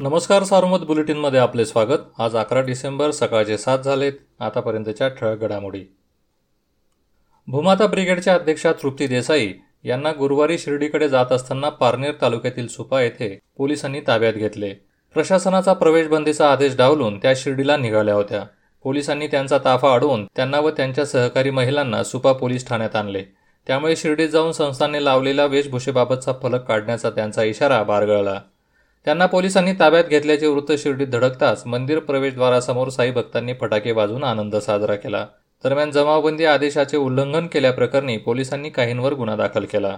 नमस्कार सार्वमत बुलेटिनमध्ये आपले स्वागत. आज अकरा डिसेंबर सकाळचे सात झालेत. आतापर्यंतच्या ठळक घडामोडी. भूमाता ब्रिगेडच्या अध्यक्षा तृप्ती देसाई यांना गुरुवारी शिर्डीकडे जात असताना पारनेर तालुक्यातील सुपा येथे पोलिसांनी ताब्यात घेतले. प्रशासनाचा प्रवेशबंदीचा आदेश डावलून त्या शिर्डीला निघाल्या होत्या. पोलिसांनी त्यांचा ताफा अडवून त्यांना व त्यांच्या सहकारी महिलांना सुपा पोलीस ठाण्यात आणले. त्यामुळे शिर्डीत जाऊन संस्थांनी लावलेल्या वेशभूषेबाबतचा फलक काढण्याचा त्यांचा इशारा बारगळला. त्यांना पोलिसांनी ताब्यात घेतल्याचे वृत्त शिर्डीत धडकताच मंदिर प्रवेशद्वारासमोर साई भक्तांनी फटाके वाजून आनंद साजरा केला. दरम्यान जमावबंदी आदेशाचे उल्लंघन केल्याप्रकरणी पोलिसांनी काहींवर गुन्हा दाखल केला.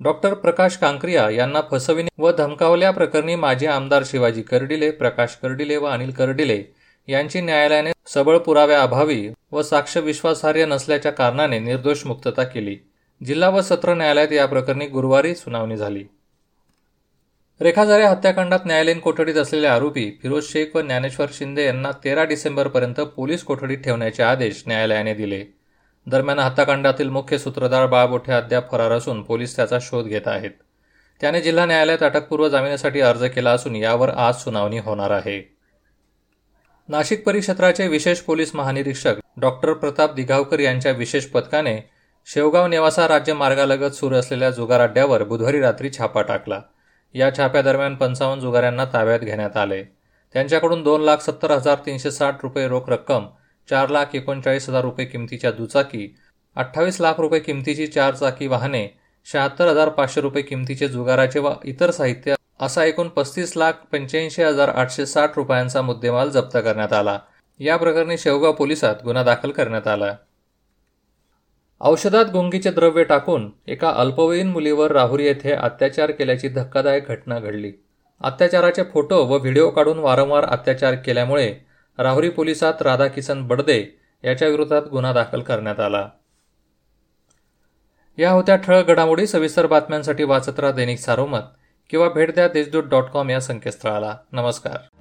डॉक्टर प्रकाश कांक्रिया यांना फसविणे व धमकावल्याप्रकरणी माजी आमदार शिवाजी कर्डिले प्रकाश कर्डिले व अनिल कर्डिले यांची न्यायालयाने सबळ पुराव्याअभावी व साक्ष विश्वासार्ह नसल्याच्या कारणाने निर्दोष मुक्तता केली. जिल्हा व सत्र न्यायालयात या प्रकरणी गुरुवारी सुनावणी झाली. रेखाझारे हत्याकांडात न्यायालयीन कोठडीत असलेले आरोपी फिरोज शेख व ज्ञानेश्वर शिंदे यांना तेरा डिसेंबरपर्यंत पोलीस कोठडीत ठेवण्याचे आदेश न्यायालयाने दिले. दरम्यान हत्याकांडातील मुख्य सूत्रधार बाळबोठे अद्याप फरार असून पोलीस त्याचा शोध घेत आहेत. त्याने जिल्हा न्यायालयात अटकपूर्व जामिनासाठी अर्ज केला असून यावर आज सुनावणी होणार आहे. नाशिक परिक्षेत्राचे विशेष पोलीस महानिरीक्षक डॉक्टर प्रताप दिघावकर यांच्या विशेष पथकाने शेवगाव नेवासा राज्य मार्गालगत सुरू असलेल्या जुगार अड्ड्यावर बुधवारी रात्री छापा टाकला. या छाप्यादरम्यान पंचावन्न जुगाऱ्यांना ताब्यात घेण्यात आले. त्यांच्याकडून दोन लाख सत्तर हजार तीनशे साठ रुपये रोख रक्कम चार लाख एकोणचाळीस हजार रुपये किमतीच्या दुचाकी अठ्ठावीस लाख रुपये किमतीची चार चाकी वाहने शहात्तर हजार पाचशे रुपये किमतीचे जुगाराचे व इतर साहित्य असा एकूण पस्तीस लाख पंच्याऐंशी हजार आठशे साठ रुपयांचा मुद्देमाल जप्त करण्यात आला. या प्रकरणी शेवगाव पोलिसात गुन्हा दाखल करण्यात आला. औषधात गुंगीचे द्रव्य टाकून एका अल्पवयीन मुलीवर राहुरी येथे अत्याचार केल्याची धक्कादायक घटना घडली. अत्याचाराचे फोटो व व्हिडिओ काढून वारंवार अत्याचार केल्यामुळे राहुरी पोलिसात राधाकिसन बडदे याच्या विरोधात गुन्हा दाखल करण्यात आला. या होत्या ठळक घडामोडी सविस्तर बातम्यांसाठी वाचत राहा दैनिक सारोमत किंवा भेट द्या देशदूत डॉट कॉम या संकेतस्थळाला. नमस्कार.